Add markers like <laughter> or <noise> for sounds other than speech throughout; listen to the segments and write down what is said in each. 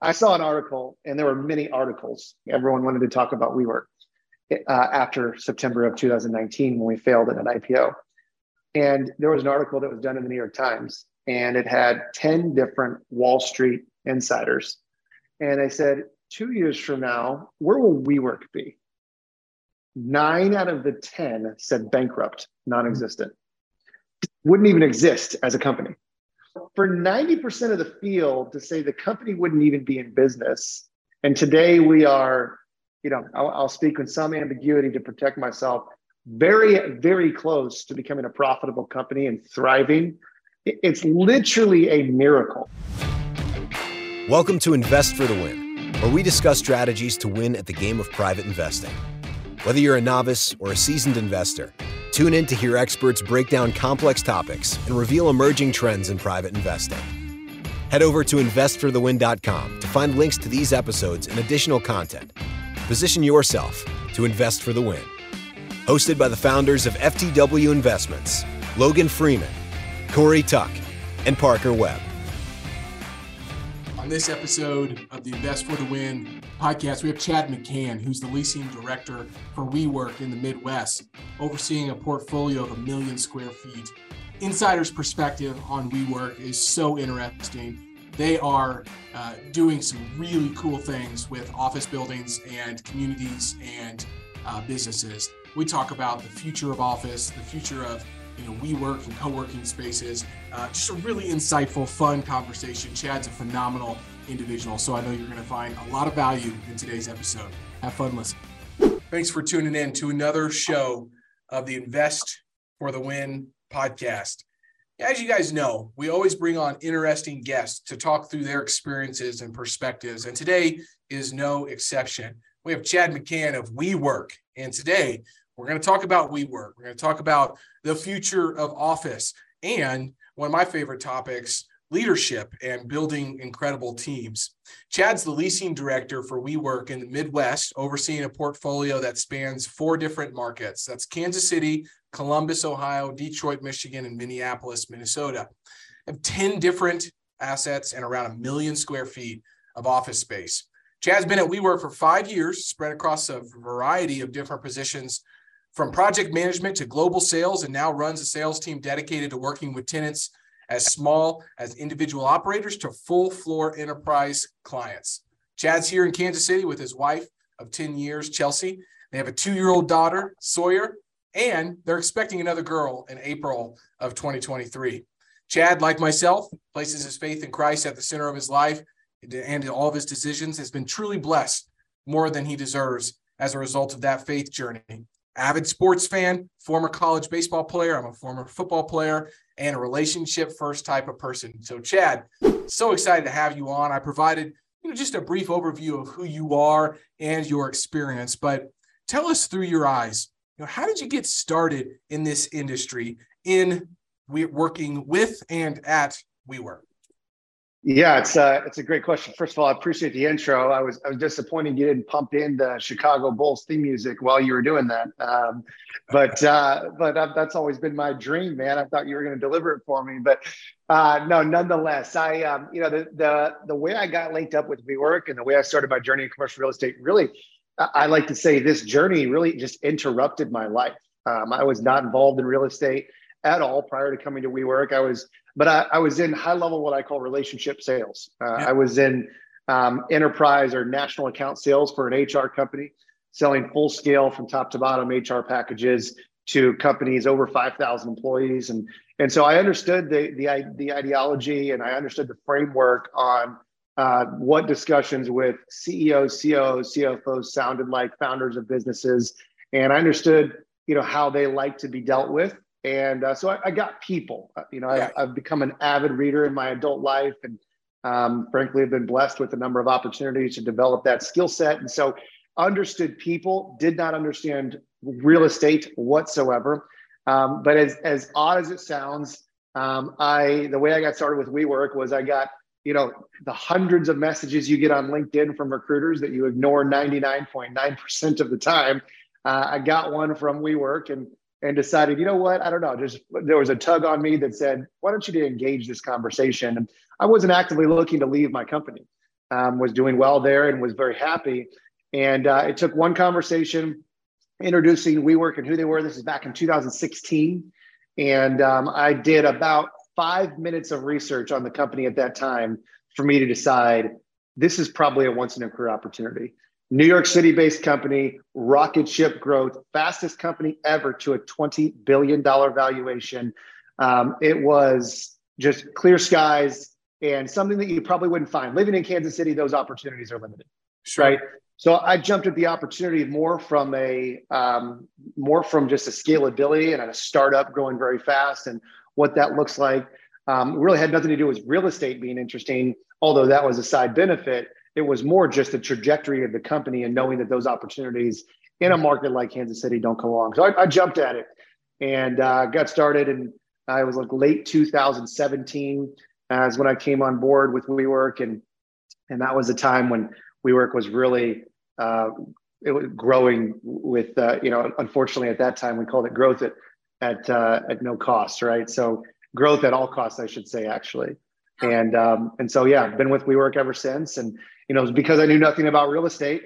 I saw an article, and there were many articles. Everyone wanted to talk about WeWork uh, after September of 2019 when we failed in an IPO. And there was an article that was done in the New York Times, and it had 10 different Wall Street insiders. And they said, two years from now, where will WeWork be? Nine out of the 10 said bankrupt, non existent. Wouldn't even exist as a company. For 90% of the field to say the company wouldn't even be in business. And today we are, you know, I'll, I'll speak with some ambiguity to protect myself, very, very close to becoming a profitable company and thriving. It's literally a miracle. Welcome to Invest for the Win, where we discuss strategies to win at the game of private investing. Whether you're a novice or a seasoned investor, tune in to hear experts break down complex topics and reveal emerging trends in private investing. Head over to investforthewin.com to find links to these episodes and additional content. Position yourself to invest for the win. Hosted by the founders of FTW Investments, Logan Freeman, Corey Tuck, and Parker Webb. On this episode of the Invest for the Win podcast, we have Chad McCann, who's the leasing director for WeWork in the Midwest, overseeing a portfolio of a million square feet. Insider's perspective on WeWork is so interesting. They are uh, doing some really cool things with office buildings and communities and uh, businesses. We talk about the future of office, the future of you know, WeWork and co-working spaces. Uh, just a really insightful, fun conversation. Chad's a phenomenal individual, so I know you're going to find a lot of value in today's episode. Have fun listening. Thanks for tuning in to another show of the Invest for the Win podcast. As you guys know, we always bring on interesting guests to talk through their experiences and perspectives, and today is no exception. We have Chad McCann of WeWork, and today we're going to talk about WeWork. We're going to talk about the future of office and one of my favorite topics, leadership and building incredible teams. Chad's the leasing director for WeWork in the Midwest, overseeing a portfolio that spans four different markets. That's Kansas City, Columbus, Ohio, Detroit, Michigan, and Minneapolis, Minnesota. Have 10 different assets and around a million square feet of office space. Chad's been at WeWork for five years, spread across a variety of different positions from project management to global sales, and now runs a sales team dedicated to working with tenants as small as individual operators to full floor enterprise clients. Chad's here in Kansas City with his wife of 10 years, Chelsea. They have a two year old daughter, Sawyer, and they're expecting another girl in April of 2023. Chad, like myself, places his faith in Christ at the center of his life and in all of his decisions, has been truly blessed more than he deserves as a result of that faith journey avid sports fan, former college baseball player. I'm a former football player and a relationship first type of person. So, Chad, so excited to have you on. I provided you know just a brief overview of who you are and your experience, but tell us through your eyes. You know, how did you get started in this industry in working with and at WeWork? Yeah, it's uh, it's a great question. First of all, I appreciate the intro. I was I was disappointed you didn't pump in the Chicago Bulls theme music while you were doing that. Um, but uh, but that's always been my dream, man. I thought you were going to deliver it for me, but uh, no, nonetheless, I um, you know the the the way I got linked up with WeWork and the way I started my journey in commercial real estate really, I like to say this journey really just interrupted my life. Um, I was not involved in real estate at all prior to coming to WeWork. I was but I, I was in high level, what I call relationship sales. Uh, yeah. I was in um, enterprise or national account sales for an HR company, selling full scale from top to bottom HR packages to companies over 5,000 employees. And, and so I understood the, the, the ideology and I understood the framework on uh, what discussions with CEOs, COOs, CFOs sounded like founders of businesses. And I understood, you know, how they like to be dealt with and uh, so I, I, got people. Uh, you know, yeah. I, have become an avid reader in my adult life, and um, frankly, have been blessed with a number of opportunities to develop that skill set. And so, understood people, did not understand real estate whatsoever. Um, but as as odd as it sounds, um, I the way I got started with WeWork was I got you know the hundreds of messages you get on LinkedIn from recruiters that you ignore 99.9% of the time. Uh, I got one from WeWork and and decided, you know what, I don't know. Just there was a tug on me that said, why don't you engage this conversation? And I wasn't actively looking to leave my company. um, was doing well there and was very happy. And uh, it took one conversation introducing WeWork and who they were. This is back in 2016. And um, I did about five minutes of research on the company at that time for me to decide this is probably a once in a career opportunity. New York City based company, rocket ship growth, fastest company ever to a $20 billion valuation. Um, it was just clear skies and something that you probably wouldn't find. Living in Kansas City, those opportunities are limited, sure. right? So I jumped at the opportunity more from a um, more from just a scalability and a startup growing very fast and what that looks like. Um, really had nothing to do with real estate being interesting, although that was a side benefit. It was more just the trajectory of the company and knowing that those opportunities in a market like Kansas City don't come along. So I, I jumped at it and uh, got started, and I was like late 2017 as when I came on board with WeWork, and and that was a time when WeWork was really uh, it was growing with uh, you know unfortunately at that time we called it growth at at uh, at no cost, right? So growth at all costs, I should say, actually. And um, and so yeah, been with WeWork ever since, and you know because I knew nothing about real estate.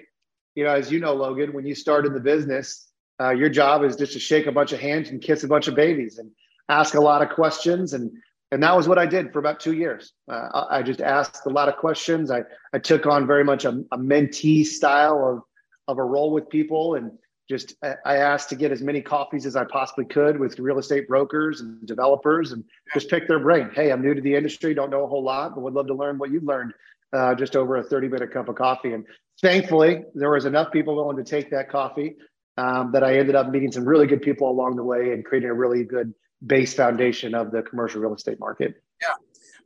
You know, as you know, Logan, when you start in the business, uh, your job is just to shake a bunch of hands and kiss a bunch of babies and ask a lot of questions and and that was what I did for about two years. Uh, I just asked a lot of questions. I, I took on very much a, a, mentee style of, of a role with people and just I asked to get as many coffees as I possibly could with real estate brokers and developers and just pick their brain. Hey, I'm new to the industry, don't know a whole lot, but would love to learn what you've learned uh, just over a 30 minute cup of coffee. And thankfully, there was enough people willing to take that coffee um, that I ended up meeting some really good people along the way and creating a really good base foundation of the commercial real estate market. Yeah.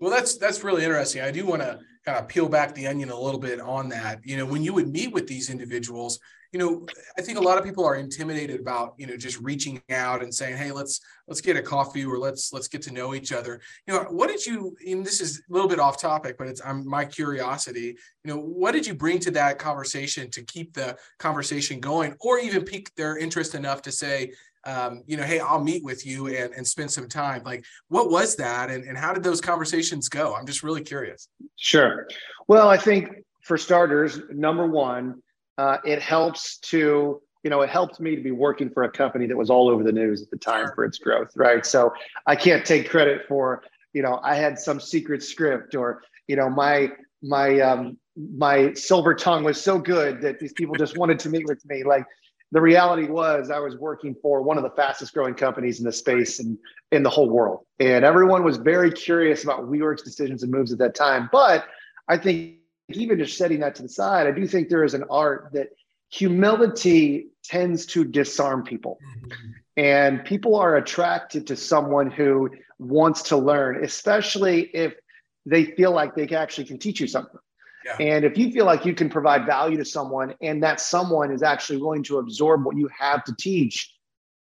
Well, that's that's really interesting. I do want to kind of peel back the onion a little bit on that. You know, when you would meet with these individuals, you know, I think a lot of people are intimidated about, you know, just reaching out and saying, "Hey, let's let's get a coffee or let's let's get to know each other." You know, what did you? And this is a little bit off topic, but it's I'm my curiosity. You know, what did you bring to that conversation to keep the conversation going, or even pique their interest enough to say, um, you know, hey, I'll meet with you and, and spend some time. Like, what was that, and, and how did those conversations go? I'm just really curious. Sure. Well, I think for starters, number one, uh, it helps to you know, it helped me to be working for a company that was all over the news at the time for its growth, right? So I can't take credit for, you know, I had some secret script or, you know, my my um my silver tongue was so good that these people just <laughs> wanted to meet with me. Like the reality was I was working for one of the fastest growing companies in the space and in the whole world. And everyone was very curious about WeWork's decisions and moves at that time. But I think even just setting that to the side, I do think there is an art that humility tends to disarm people. Mm-hmm. And people are attracted to someone who wants to learn, especially if they feel like they actually can teach you something. And if you feel like you can provide value to someone and that someone is actually willing to absorb what you have to teach,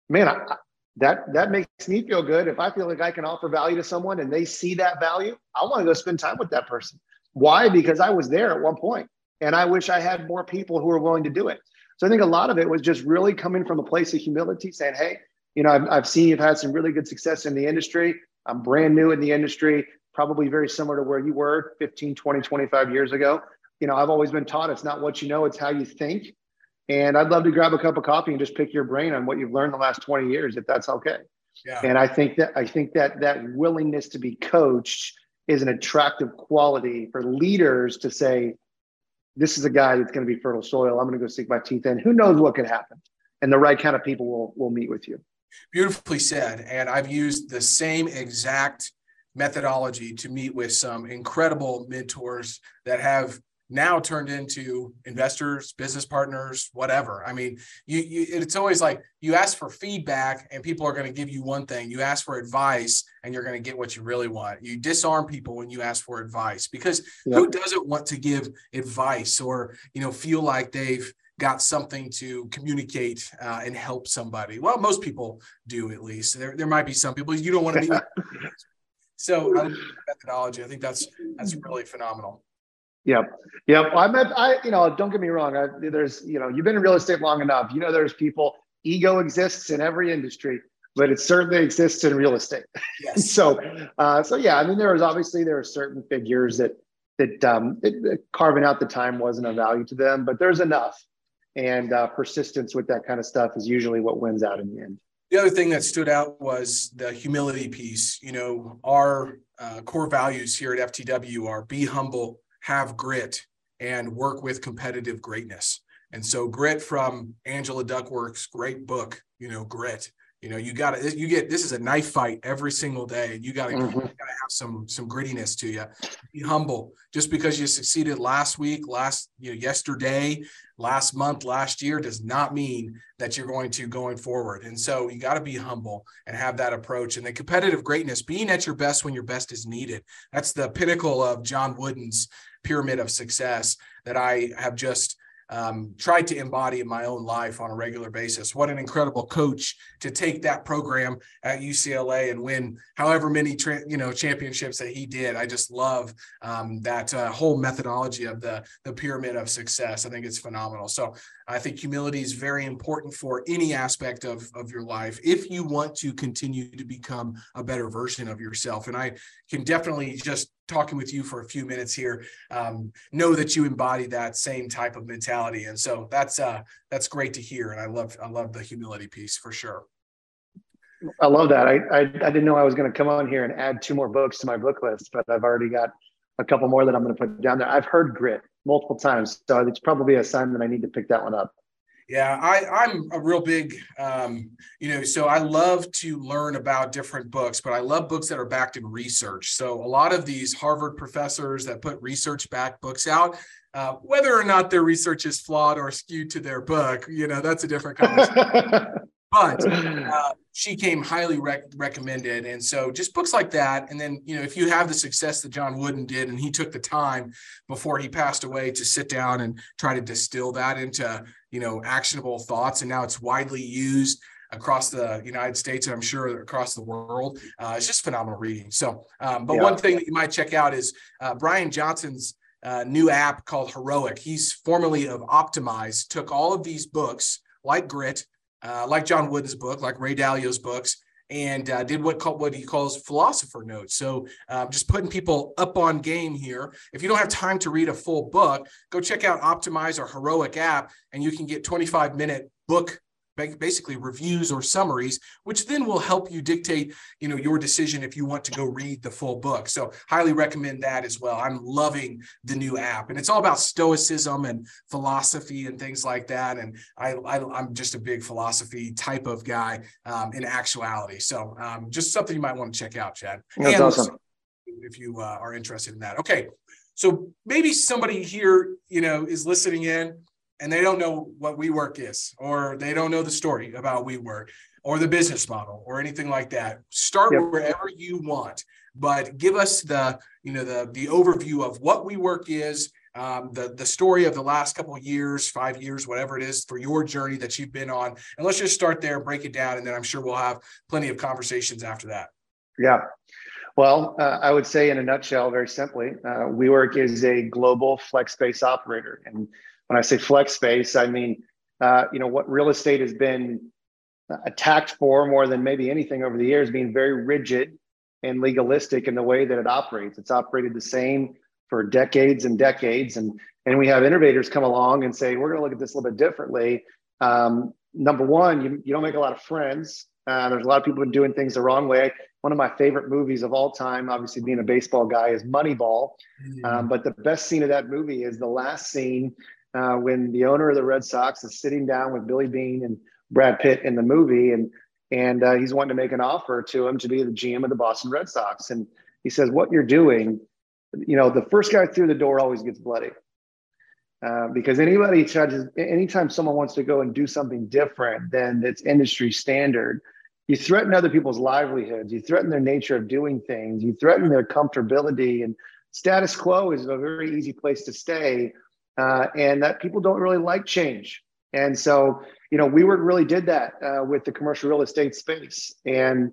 man, I, that that makes me feel good. If I feel like I can offer value to someone and they see that value, I want to go spend time with that person. Why? Because I was there at one point and I wish I had more people who are willing to do it. So I think a lot of it was just really coming from a place of humility, saying, "Hey, you know, I've, I've seen you've had some really good success in the industry. I'm brand new in the industry probably very similar to where you were 15, 20, 25 years ago. You know, I've always been taught it's not what you know, it's how you think. And I'd love to grab a cup of coffee and just pick your brain on what you've learned the last 20 years, if that's okay. Yeah. And I think that I think that that willingness to be coached is an attractive quality for leaders to say, this is a guy that's going to be fertile soil. I'm going to go sink my teeth in. Who knows what could happen? And the right kind of people will will meet with you. Beautifully said. And I've used the same exact methodology to meet with some incredible mentors that have now turned into investors, business partners, whatever. I mean, you, you it's always like you ask for feedback and people are going to give you one thing. You ask for advice and you're going to get what you really want. You disarm people when you ask for advice because yep. who doesn't want to give advice or, you know, feel like they've got something to communicate uh, and help somebody. Well, most people do at least. There, there might be some people you don't want to be <laughs> So methodology, I think that's that's really phenomenal. Yep. Yep. I met, I, you know, don't get me wrong. I, there's, you know, you've been in real estate long enough. You know, there's people, ego exists in every industry, but it certainly exists in real estate. <laughs> Yes. so, uh, so yeah, I mean, there was obviously, there are certain figures that, that um, it, carving out the time wasn't a value to them, but there's enough. And uh, persistence with that kind of stuff is usually what wins out in the end. The other thing that stood out was the humility piece. You know, our uh, core values here at FTW are be humble, have grit, and work with competitive greatness. And so, grit from Angela Duckworth's great book, you know, grit you know, you got to you get this is a knife fight every single day. You got to mm-hmm. have some some grittiness to you. Be humble. Just because you succeeded last week, last you know, yesterday, last month, last year does not mean that you're going to going forward. And so you got to be humble and have that approach. And the competitive greatness, being at your best when your best is needed. That's the pinnacle of John Wooden's pyramid of success that I have just um, tried to embody in my own life on a regular basis. What an incredible coach to take that program at UCLA and win however many tra- you know championships that he did. I just love um, that uh, whole methodology of the the pyramid of success. I think it's phenomenal. So I think humility is very important for any aspect of, of your life if you want to continue to become a better version of yourself. And I can definitely just talking with you for a few minutes here um, know that you embody that same type of mentality and so that's uh that's great to hear and i love i love the humility piece for sure i love that i i, I didn't know i was going to come on here and add two more books to my book list but i've already got a couple more that i'm going to put down there i've heard grit multiple times. So it's probably a sign that I need to pick that one up. Yeah, I, I'm a real big, um, you know, so I love to learn about different books, but I love books that are backed in research. So a lot of these Harvard professors that put research backed books out, uh, whether or not their research is flawed or skewed to their book, you know, that's a different conversation. <laughs> but uh, she came highly rec- recommended and so just books like that and then you know if you have the success that john wooden did and he took the time before he passed away to sit down and try to distill that into you know actionable thoughts and now it's widely used across the United States and I'm sure across the world. Uh, it's just phenomenal reading. So, um, but yeah. one thing that you might check out is uh, Brian Johnson's uh, new app called Heroic. He's formerly of Optimize, took all of these books like Grit, uh, like John Wooden's book, like Ray Dalio's books, and uh, did what called what he calls philosopher notes. So um, just putting people up on game here. If you don't have time to read a full book, go check out Optimize or Heroic app, and you can get 25 minute book basically reviews or summaries which then will help you dictate you know your decision if you want to go read the full book. So highly recommend that as well. I'm loving the new app and it's all about stoicism and philosophy and things like that and i, I am just a big philosophy type of guy um, in actuality. So um, just something you might want to check out chad. That's and awesome. if you uh, are interested in that. Okay so maybe somebody here you know is listening in and they don't know what WeWork is, or they don't know the story about WeWork, or the business model, or anything like that. Start yep. wherever you want, but give us the you know the the overview of what WeWork is, um, the the story of the last couple of years, five years, whatever it is for your journey that you've been on, and let's just start there, break it down, and then I'm sure we'll have plenty of conversations after that. Yeah. Well, uh, I would say in a nutshell, very simply, uh, WeWork is a global flex space operator, and when I say flex space, I mean, uh, you know, what real estate has been attacked for more than maybe anything over the years, being very rigid and legalistic in the way that it operates. It's operated the same for decades and decades. And, and we have innovators come along and say, we're going to look at this a little bit differently. Um, number one, you, you don't make a lot of friends. Uh, there's a lot of people doing things the wrong way. One of my favorite movies of all time, obviously being a baseball guy, is Moneyball. Mm-hmm. Um, but the best scene of that movie is the last scene uh, when the owner of the Red Sox is sitting down with Billy Beane and Brad Pitt in the movie, and and uh, he's wanting to make an offer to him to be the GM of the Boston Red Sox, and he says, "What you're doing, you know, the first guy through the door always gets bloody." Uh, because anybody charges anytime someone wants to go and do something different than its industry standard you threaten other people's livelihoods. You threaten their nature of doing things. You threaten their comfortability. And status quo is a very easy place to stay uh, and that people don't really like change. And so, you know, WeWork really did that uh, with the commercial real estate space. And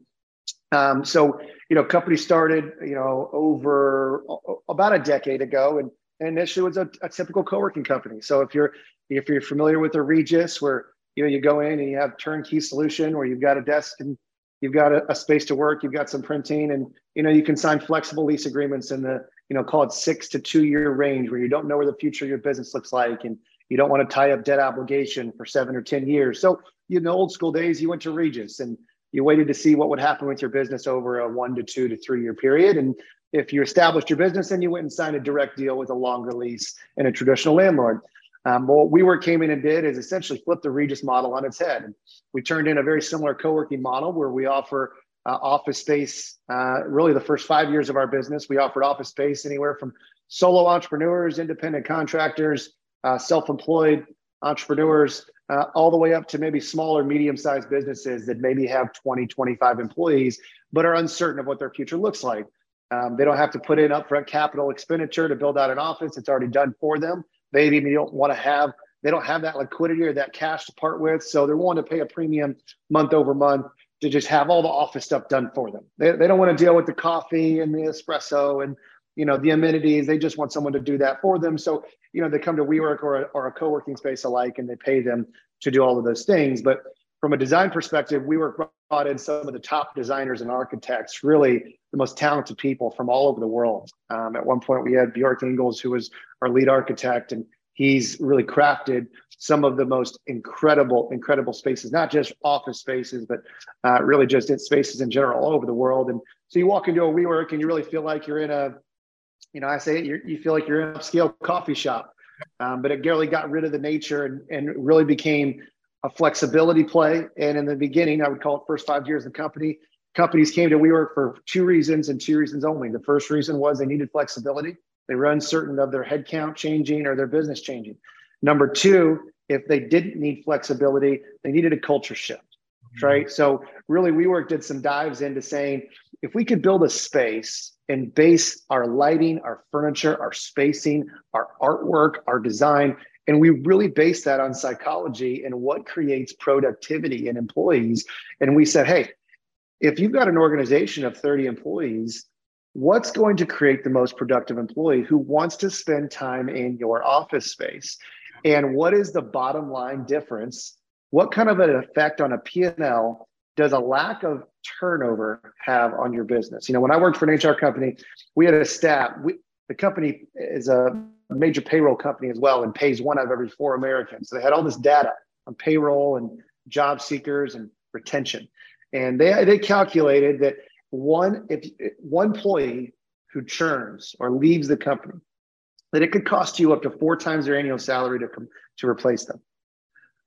um, so, you know, company started, you know, over about a decade ago, and, and initially was a, a, typical co-working company. So if you're if you're familiar with the Regus, where you know you go in and you have turnkey solution where you've got a desk and you've got a, a space to work, you've got some printing, and you know you can sign flexible lease agreements in the you know, call it six to two year range where you don't know where the future of your business looks like and you don't want to tie up debt obligation for seven or 10 years. So, in the old school days, you went to Regus and you waited to see what would happen with your business over a one to two to three year period. And if you established your business, then you went and signed a direct deal with a longer lease and a traditional landlord. Um, what WeWork came in and did is essentially flip the Regus model on its head. We turned in a very similar co-working model where we offer uh, office space. Uh, really, the first five years of our business, we offered office space anywhere from solo entrepreneurs, independent contractors, uh, self-employed entrepreneurs, uh, all the way up to maybe smaller, medium-sized businesses that maybe have 20, 25 employees, but are uncertain of what their future looks like. Um, they don't have to put in upfront capital expenditure to build out an office; it's already done for them. They even don't want to have they don't have that liquidity or that cash to part with, so they're willing to pay a premium month over month to just have all the office stuff done for them. They, they don't want to deal with the coffee and the espresso and you know the amenities. They just want someone to do that for them. So you know they come to WeWork or a, or a co-working space alike, and they pay them to do all of those things. But from a design perspective, WeWork brought in some of the top designers and architects, really the most talented people from all over the world. Um, at one point, we had Bjarke Ingels, who was our lead architect, and he's really crafted some of the most incredible, incredible spaces, not just office spaces, but uh, really just in spaces in general all over the world. And so you walk into a WeWork and you really feel like you're in a, you know, I say it, you feel like you're in an upscale coffee shop. Um, but it really got rid of the nature and, and really became a flexibility play. And in the beginning, I would call it first five years of the company, companies came to WeWork for two reasons and two reasons only. The first reason was they needed flexibility. They were uncertain of their headcount changing or their business changing. Number two, if they didn't need flexibility, they needed a culture shift, mm-hmm. right? So really, WeWork did some dives into saying if we could build a space and base our lighting, our furniture, our spacing, our artwork, our design, and we really base that on psychology and what creates productivity in employees. And we said, hey, if you've got an organization of 30 employees, what's going to create the most productive employee who wants to spend time in your office space? And what is the bottom line difference? What kind of an effect on a p&l does a lack of turnover have on your business? You know when i worked for an hr company we had a staff we, the company is a major payroll company as well and pays one out of every four americans. So they had all this data on payroll and job seekers and retention. And they, they calculated that one if one employee who churns or leaves the company, that it could cost you up to four times their annual salary to come to replace them.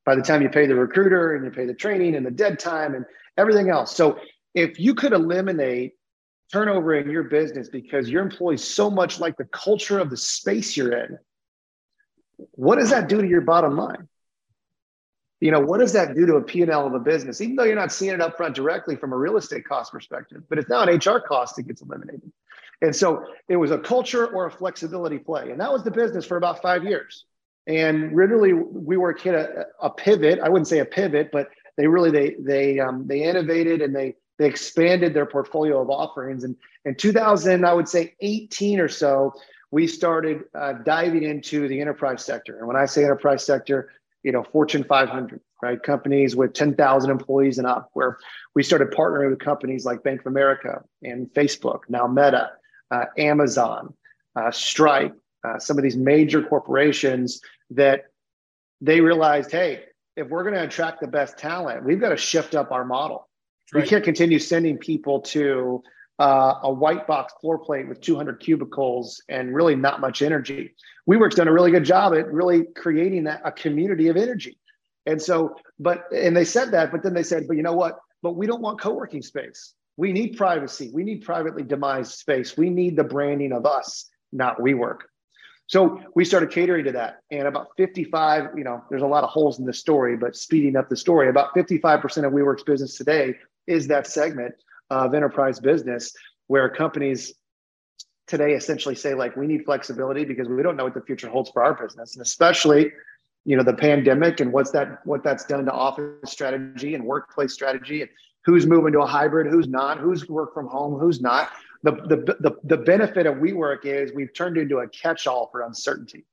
By the time you pay the recruiter and you pay the training and the dead time and everything else. So if you could eliminate turnover in your business because your employees so much like the culture of the space you're in, what does that do to your bottom line? You know what does that do to a p&l of a business? Even though you're not seeing it up front directly from a real estate cost perspective but it's now an hr cost that gets eliminated. And so it was a culture or a flexibility play. And that was the business for about five years. And really WeWork hit a, a pivot. I wouldn't say a pivot but they really they they um, they innovated and they they expanded their portfolio of offerings. And in 2000 i would say 18 or so we started uh, diving into the enterprise sector. And when i say enterprise sector you know, Fortune 500, right? Companies with 10,000 employees and up, where we started partnering with companies like Bank of America and Facebook, now Meta, uh, Amazon, uh, Stripe, uh, some of these major corporations that they realized, hey, if we're going to attract the best talent, we've got to shift up our model. Right. We can't continue sending people to uh, a white box floor plate with 200 cubicles and really not much energy. WeWork's done a really good job at really creating that a community of energy. And so, but and they said that, but then they said, but you know what? But we don't want co-working space. We need privacy. We need privately demised space. We need the branding of us, not WeWork. So we started catering to that. And about 55, you know, there's a lot of holes in the story, but speeding up the story, about 55% of WeWork's business today is that segment of enterprise business where companies today essentially say like we need flexibility because we don't know what the future holds for our business. And especially you know the pandemic and what's that what that's done to office strategy and workplace strategy and who's moving to a hybrid who's not who's work from home who's not. The the the, the benefit of WeWork is we've turned into a catch-all for uncertainty.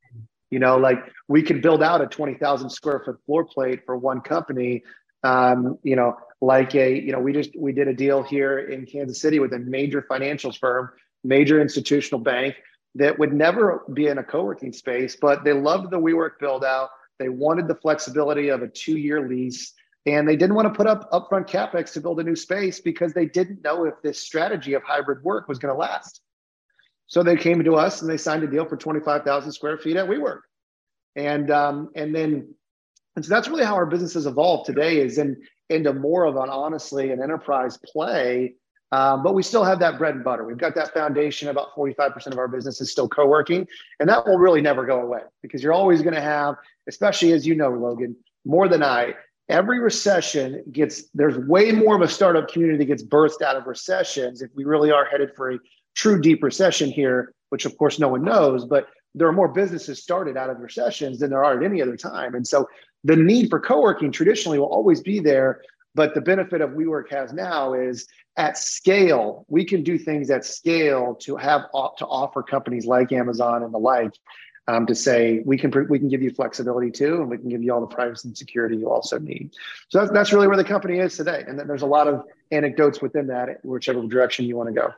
You know like we can build out a 20,000 square foot floor plate for one company um, you know like a you know we just we did a deal here in kansas city with a major financials firm major institutional bank that would never be in a co-working space, but they loved the WeWork build out. They wanted the flexibility of a two-year lease. And they didn't want to put up upfront capex to build a new space because they didn't know if this strategy of hybrid work was going to last. So they came to us and they signed a deal for 25,000 square feet at WeWork. And um, and then and so that's really how our business has evolved today is in into more of an honestly an enterprise play. Um, but we still have that bread and butter. We've got that foundation. About 45% of our business is still co-working, and that will really never go away because you're always going to have, especially as you know, Logan, more than I, every recession gets there's way more of a startup community gets birthed out of recessions if we really are headed for a true deep recession here which of course no one knows but there are more businesses started out of recessions than there are at any other time and so the need for co-working traditionally will always be there but the benefit of WeWork has now is at scale, we can do things at scale to have to offer companies like Amazon and the like um, to say we can we can give you flexibility too, and we can give you all the privacy and security you also need. So that's, that's really where the company is today, and then there's a lot of anecdotes within that, whichever direction you want to go.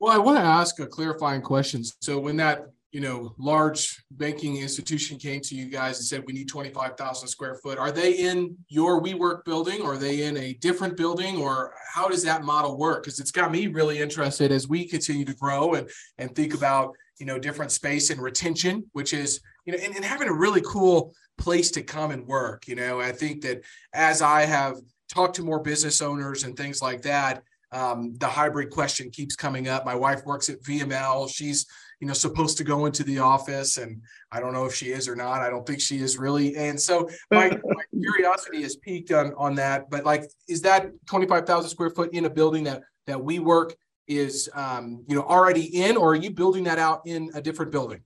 Well, I want to ask a clarifying question. So when that you know large banking institution came to you guys and said we need 25,000 square foot, are they in your WeWork building, or are they in a different building, or how does that model work? Because it's got me really interested as we continue to grow and and think about you know different space and retention which is you know and, and having a really cool place to come and work you know? I think that as i have talked to more business owners and things like that um, the hybrid question keeps coming up. My wife works at vml she's you know supposed to go into the office and i don't know if she is or not i don't think she is really and so my, <laughs> my curiosity has peaked on on that but like is that 25000 square foot in a building that that WeWork is um, you know already in, or are you building that out in a different building?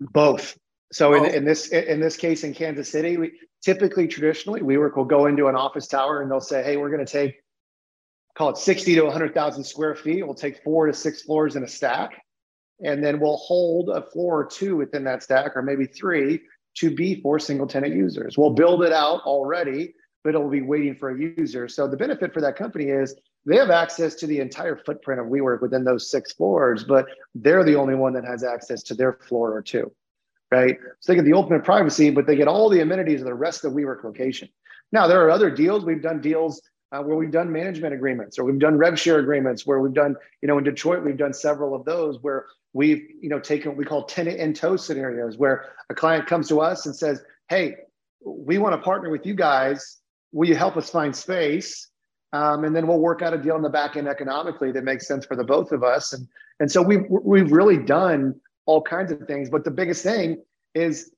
Both. So in, in this in this case in Kansas City, we typically traditionally WeWork will go into an office tower and they'll say, hey, we're going to take call it 60 to 100,000 square feet. We'll take four to six floors in a stack. And then we'll hold a floor or two within that stack, or maybe three, to be for single tenant users. We'll build it out already, but it'll be waiting for a user. So the benefit for that company is they have access to the entire footprint of WeWork within those six floors, but they're the only one that has access to their floor or two, right? So they get the ultimate privacy, but they get all the amenities of the rest of the WeWork location. Now, there are other deals. We've done deals uh, where we've done management agreements or we've done rev share agreements where we've done, you know, in Detroit, we've done several of those where we've, you know, taken what we call tenant in tow scenarios where a client comes to us and says, hey, we want to partner with you guys. Will you help us find space? Um, and then we'll work out a deal on the back end economically that makes sense for the both of us. And and so we've we've really done all kinds of things. But the biggest thing is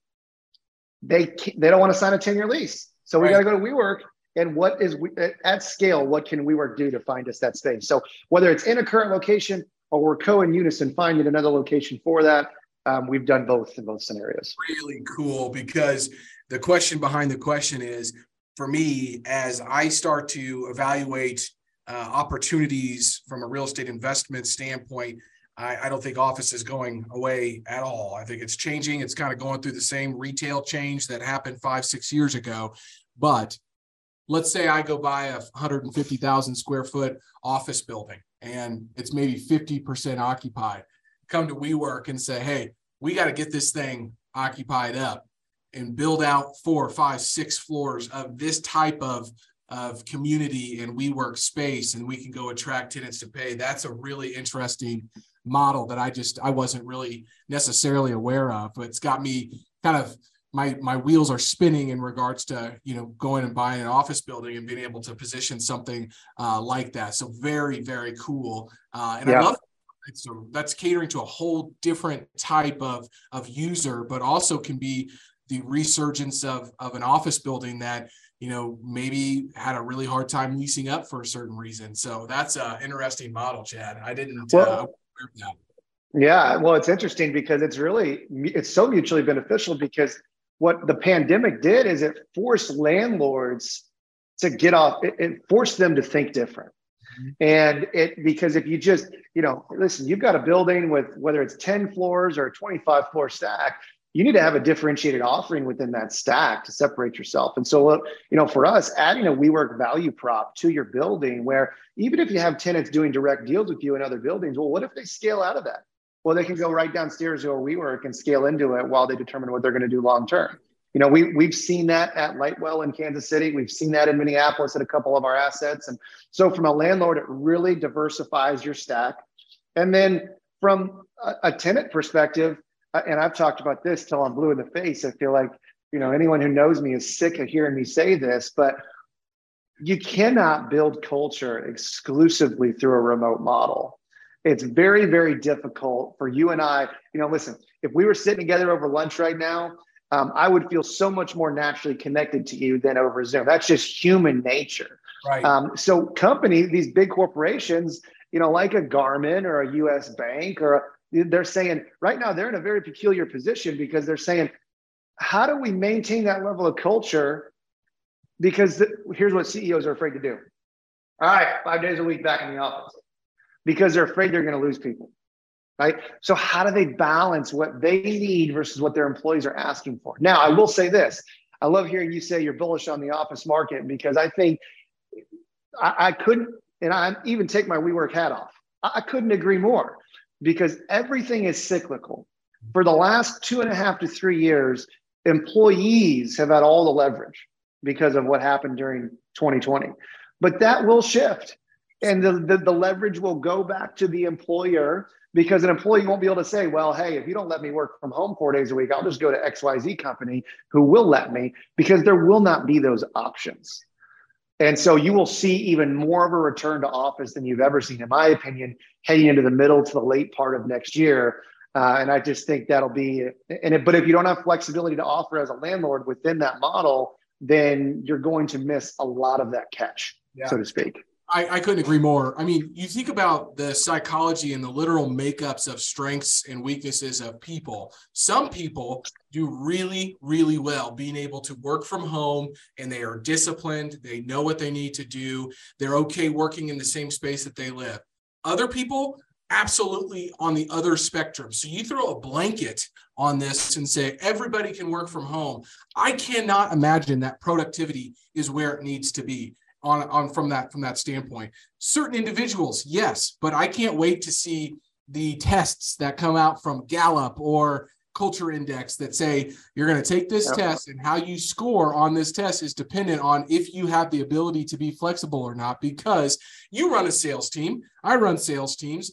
they they don't want to sign a ten year lease. So we right. got to go to WeWork. And what is we, at scale? What can WeWork do to find us that space? So whether it's in a current location or we're co in unison finding another location for that, um, we've done both in both scenarios. Really cool because the question behind the question is for me as I start to evaluate uh, opportunities from a real estate investment standpoint. I, I, don't think office is going away at all. I think it's changing. It's kind of going through the same retail change that happened five, six years ago. But let's say I go buy a 150,000 square foot office building and it's maybe 50% occupied. Come to WeWork and say, hey, we got to get this thing occupied up and build out four, five, six floors of this type of of community and WeWork space, and we can go attract tenants to pay. That's a really interesting model that I just I wasn't really necessarily aware of, but it's got me kind of my my wheels are spinning in regards to you know going and buying an office building and being able to position something uh, like that. So very very cool, uh, and yeah. I love so that's catering to a whole different type of of user, but also can be the resurgence of of an office building that you know maybe had a really hard time leasing up for a certain reason. So that's an interesting model, Chad. I didn't. Well, uh, yeah, well, it's interesting because it's really it's so mutually beneficial because what the pandemic did is it forced landlords to get off. It, it forced them to think different. Mm-hmm. And it because if you just, you know, listen, you've got a building with whether it's 10 floors or a 25 floor stack, you need to have a differentiated offering within that stack to separate yourself. And so, you know, for us, adding a WeWork value prop to your building, where even if you have tenants doing direct deals with you in other buildings, well, what if they scale out of that? Well, they can go right downstairs to where we work and scale into it while they determine what they're going to do long term. You know, we we've seen that at Lightwell in Kansas City. We've seen that in Minneapolis at a couple of our assets. And so from a landlord, it really diversifies your stack. And then from a, a tenant perspective, uh, and I've talked about this till I'm blue in the face. I feel like, you know, anyone who knows me is sick of hearing me say this, but you cannot build culture exclusively through a remote model. It's very, very difficult for you and I. You know, listen, if we were sitting together over lunch right now, um, I would feel so much more naturally connected to you than over Zoom. That's just human nature. Right. Um, so, company, these big corporations, you know, like a Garmin or a U.S. Bank, or a, they're saying right now they're in a very peculiar position because they're saying, how do we maintain that level of culture? Because the, here's what CEOs are afraid to do. All right, five days a week back in the office because they're afraid they're going to lose people right? So how do they balance what they need versus what their employees are asking for? Now, I will say this: I love hearing you say you're bullish on the office market because I think I, I couldn't, and I even take my WeWork hat off. I, I couldn't agree more because everything is cyclical. For the last two and a half to three years, employees have had all the leverage because of what happened during 2020. But that will shift and the, the, the, leverage will go back to the employer because an employee won't be able to say, well, hey, if you don't let me work from home four days a week, I'll just go to XYZ company who will let me because there will not be those options. And so you will see even more of a return to office than you've ever seen, in my opinion, heading into the middle to the late part of next year. Uh, and I just think that'll be, and it, but if you don't have flexibility to offer as a landlord within that model, then you're going to miss a lot of that catch, yeah. so to speak. I, I, couldn't agree more. I mean, you think about the psychology and the literal makeups of strengths and weaknesses of people. Some people do really, really well being able to work from home and they are disciplined. They know what they need to do. They're okay working in the same space that they live. Other people, absolutely on the other spectrum. So you throw a blanket on this and say everybody can work from home. I cannot imagine that productivity is where it needs to be on on from that from that standpoint. Certain individuals, yes, but I can't wait to see the tests that come out from Gallup or Culture Index that say you're going to take this yep. test and how you score on this test is dependent on if you have the ability to be flexible or not. Because you run a sales team, I run sales teams.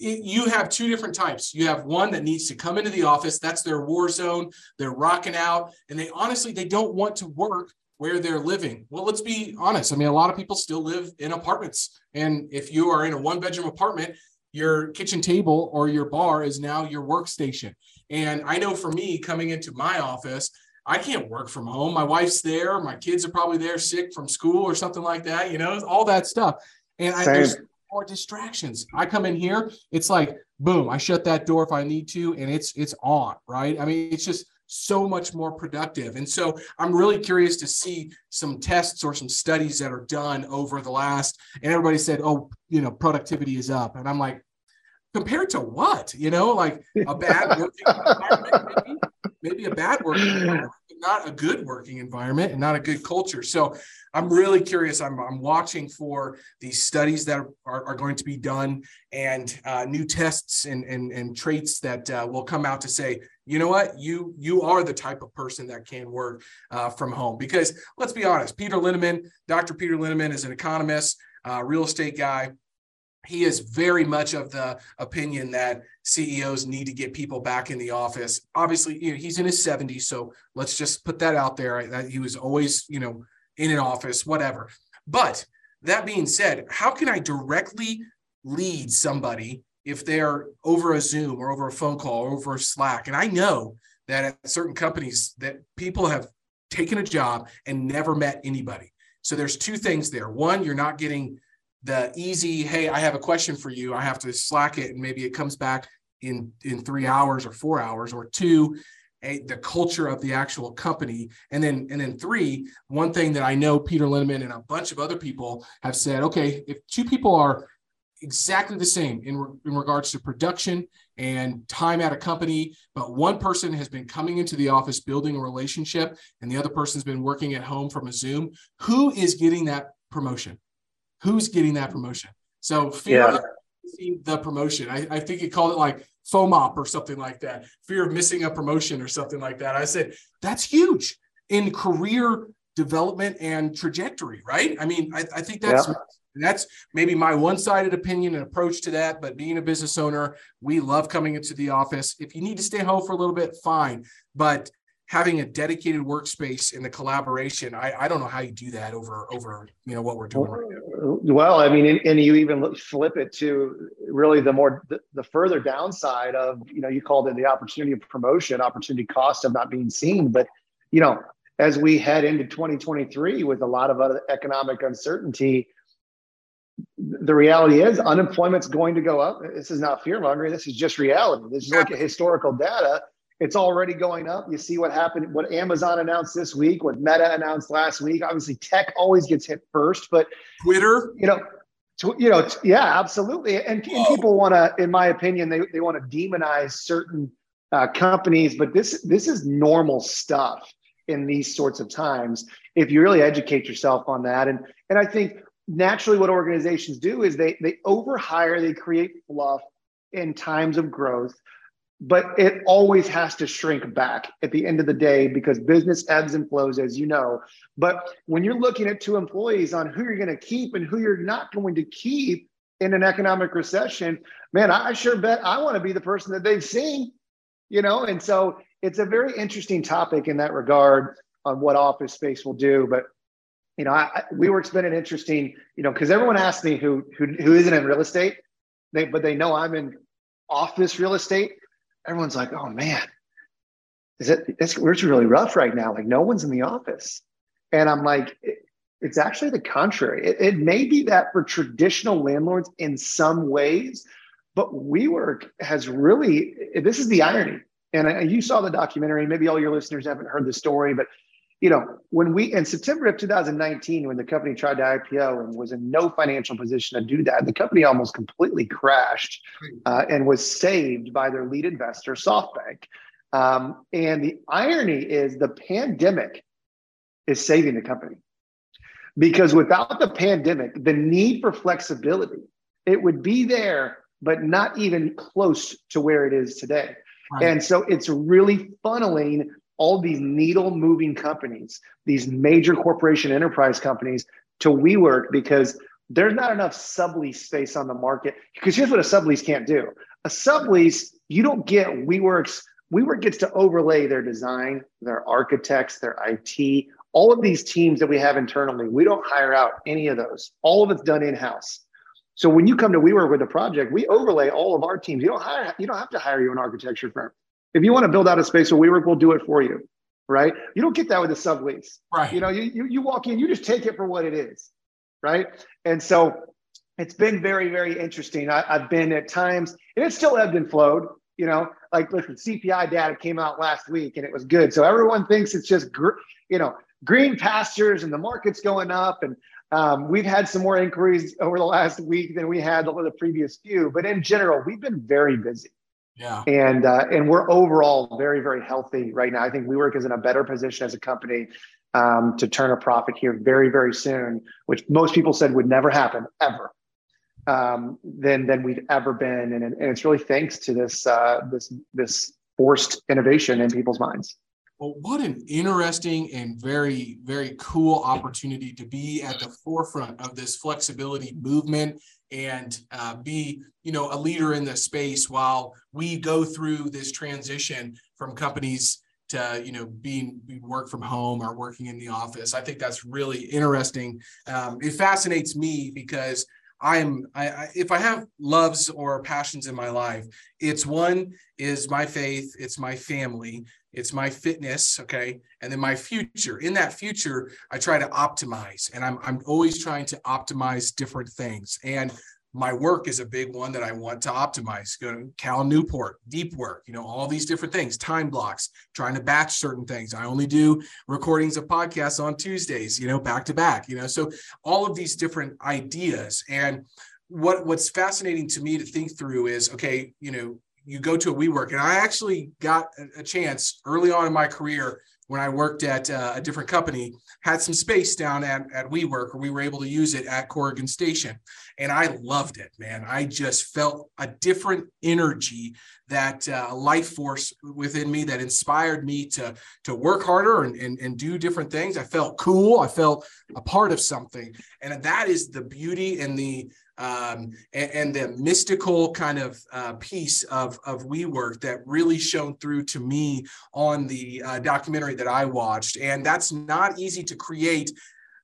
It, you have two different types. You have one that needs to come into the office. That's their war zone. They're rocking out, and they honestly they don't want to work where they're living. Well, let's be honest. I mean, a lot of people still live in apartments. And if you are in a one bedroom apartment, your kitchen table or your bar is now your workstation. And I know for me coming into my office, I can't work from home. My wife's there. My kids are probably there sick from school or something like that, you know, all that stuff. And I, there's more distractions. I come in here, it's like, boom, I shut that door if I need to, and it's it's on, right? I mean, it's just so much more productive. And so I'm really curious to see some tests or some studies that are done over the last, and everybody said, oh, you know, productivity is up. And I'm like, compared to what? You know, like a bad <laughs> working environment, maybe, maybe a bad working environment, not a good working environment and not a good culture. So I'm really curious. I'm, I'm watching for these studies that are, are going to be done and uh, new tests and, and, and traits that uh, will come out to say, you know what, you you are the type of person that can work uh, from home. Because let's be honest, Peter Linneman, Dr. Peter Linneman is an economist, uh, real estate guy. He is very much of the opinion that CEOs need to get people back in the office. Obviously, you know, he's in his 70s, so let's just put that out there. That he was always, you know, in an office, whatever. But that being said, how can I directly lead somebody if they're over a Zoom or over a phone call or over Slack? And I know that at certain companies that people have taken a job and never met anybody. So there's two things there. One, you're not getting the easy, hey, I have a question for you. I have to Slack it and maybe it comes back in in 3 hours or 4 hours or two, a, the culture of the actual company and then and then three one thing that i know peter linneman and a bunch of other people have said okay if two people are exactly the same in, re- in regards to production and time at a company but one person has been coming into the office building a relationship and the other person's been working at home from a zoom who is getting that promotion who's getting that promotion so fear yeah. out, the promotion. I, I think he called it like FOMOP or something like that, fear of missing a promotion or something like that. I said, that's huge in career development and trajectory, right? I mean, I, I think that's yeah. That's maybe my one-sided opinion and approach to that. But being a business owner, we love coming into the office. If you need to stay home for a little bit, fine. But having a dedicated workspace in the collaboration I, I don't know how you do that over over you know what we're doing right well i mean and, and you even flip it to really the more the, the, further downside of you know you called it the opportunity of promotion opportunity cost of not being seen but you know as we head into 2023 with a lot of other economic uncertainty the reality is unemployment's going to go up this is not fear mongering this is just reality this is like a historical data it's already going up. You see what happened, what Amazon announced this week, what Meta announced last week. Obviously, tech always gets hit first, but Twitter, you know, you know, yeah, absolutely. And, and people want to, in my opinion, they, they want to demonize certain uh, companies, but this this is normal stuff in these sorts of times if you really educate yourself on that. And and I think naturally, what organizations do is they they overhire, they create fluff in times of growth but it always has to shrink back at the end of the day because business ebbs and flows as you know. But when you're looking at two employees on who you're going to keep and who you're not going to keep in an economic recession man i sure bet i want to be the person that they've seen you know? And so it's a very interesting topic in that regard on what office space will do but you know I, WeWork's been an interesting you know because everyone asks me who, who who isn't in real estate they but they know i'm in office real estate everyone's like, oh man, is it, it's, it's really rough right now. Like no one's in the office. And I'm like, it, it's actually the contrary. It, it may be that for traditional landlords in some ways, but WeWork has really, this is the irony. And you saw the documentary, maybe all your listeners haven't heard the story, but you know, when we in September of 2019, when the company tried to IPO and was in no financial position to do that, the company almost completely crashed uh, and was saved by their lead investor, SoftBank. Um, and the irony is the pandemic is saving the company because without the pandemic, the need for flexibility, it would be there, but not even close to where it is today. Right. And so it's really funneling all these needle moving companies, these major corporation enterprise companies to WeWork because there's not enough sublease space on the market. Because here's what a sublease can't do a sublease, you don't get WeWork's, WeWork gets to overlay their design, their architects, their IT, all of these teams that we have internally. We don't hire out any of those. All of it's done in house. So when you come to WeWork with a project, we overlay all of our teams. You don't hire, you don't have to hire you an architecture firm. If you want to build out a space with WeWork, we'll do it for you. Right? You don't get that with a sublease. Right. You know, you, you you walk in, you just take it for what it is. Right. And so it's been very, very interesting. I, have been at times, and it's still ebbed and flowed. You know, like listen, CPI data came out last week and it was good. So everyone thinks it's just, gr- you know, green pastures and the market's going up. And um, we've had some more inquiries over the last week than we had over the previous few. But in general, we've been very busy. Yeah. And uh, and we're overall very very healthy right now. I think WeWork is in a better position as a company um, to turn a profit here very very soon, which most people said would never happen ever. Um, than than we've ever been, and, and it's really thanks to this uh, this this forced innovation in people's minds. Well, what an interesting and very, very cool opportunity to be at the forefront of this flexibility movement and uh, be, you know, a leader in the space while we go through this transition from companies to, you know, being work from home or working in the office. I think that's really interesting. Um, it fascinates me because I am I, I, if I have loves or passions in my life, it's one is my faith, it's my family, it's my fitness, okay, and then my future. In that future, I try to optimize, and I'm I'm always trying to optimize different things. And my work is a big one that I want to optimize. Go to Cal Newport, deep work, you know, all these different things, time blocks, trying to batch certain things. I only do recordings of podcasts on Tuesdays, you know, back to back, you know. So all of these different ideas. And what what's fascinating to me to think through is okay, you know, you go to a WeWork, and I actually got a chance early on in my career when I worked at uh, a different company, had some space down at, at WeWork, or we were able to use it at Corrigan Station. And I loved it, man. I just felt a different energy, that uh, life force within me that inspired me to, to work harder and, and, and do different things. I felt cool. I felt a part of something. And that is the beauty and the um, and, and, the mystical kind of uh, piece of of WeWork that really shone through to me on the uh, documentary that I watched, and that's not easy to create.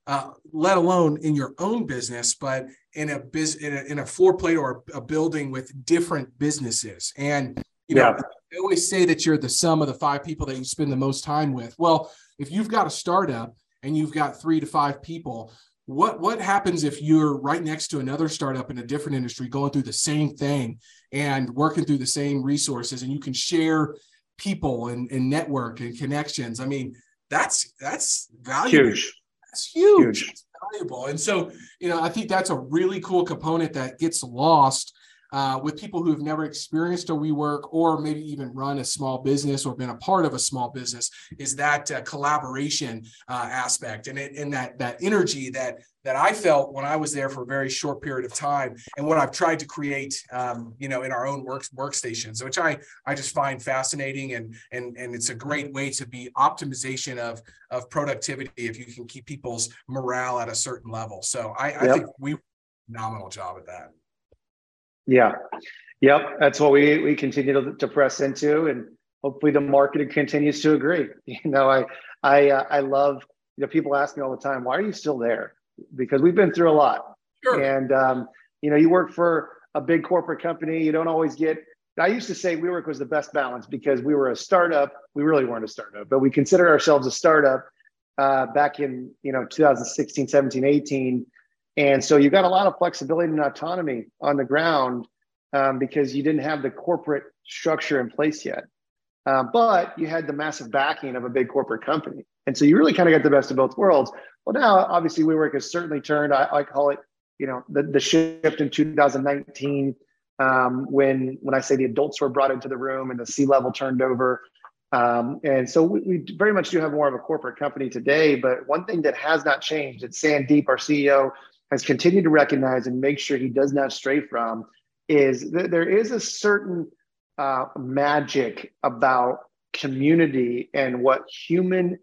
Uh, let alone in your own business, but in a biz in a, in a floor plate or a building with different businesses. And you know, I always say that you're the sum of the five people that you spend the most time with. Well, if you've got a startup and you've got three to five people, what what happens if you're right next to another startup in a different industry going through the same thing and working through the same resources and you can share people and, and network and connections? I mean that's that's valuable. Huge. That's huge, huge. That's valuable. And so you know i think that's a really cool component that gets lost uh, with people who have never experienced a WeWork or maybe even run a small business or been a part of a small business is that uh, collaboration uh, aspect and, it, and that that energy that that I felt when I was there for a very short period of time and what I've tried to create um, you know in our own work workstations which I I just find fascinating and and and it's a great way to be optimization of of productivity if you can keep people's morale at a certain level so I, I think we phenomenal job at that. Yeah. Yep. That's what we we continue to, to press into, and hopefully the market continues to agree. <laughs> You know, I I uh, I love you know people ask me all the time, why are you still there? Because we've been through a lot, sure. and um, you know, you work for a big corporate company, you don't always get. I used to say WeWork was the best balance because we were a startup. We really weren't a startup, but we considered ourselves a startup uh, back in you know 2016, 17, 18 and so you got a lot of flexibility and autonomy on the ground um, because you didn't have the corporate structure in place yet. Uh, but you had the massive backing of a big corporate company. And so you really kind of got the best of both worlds. Well, now obviously WeWork has certainly turned, I, I call it, you know, the, the shift in 2019 um, when when I say the adults were brought into the room and the C level turned over. Um, and so we, we, very much do have more of a corporate company today. But one thing that has not changed, it's Sandeep, our CEO, has continued to recognize and make sure he does not stray from is that there is a certain uh, magic about community and what human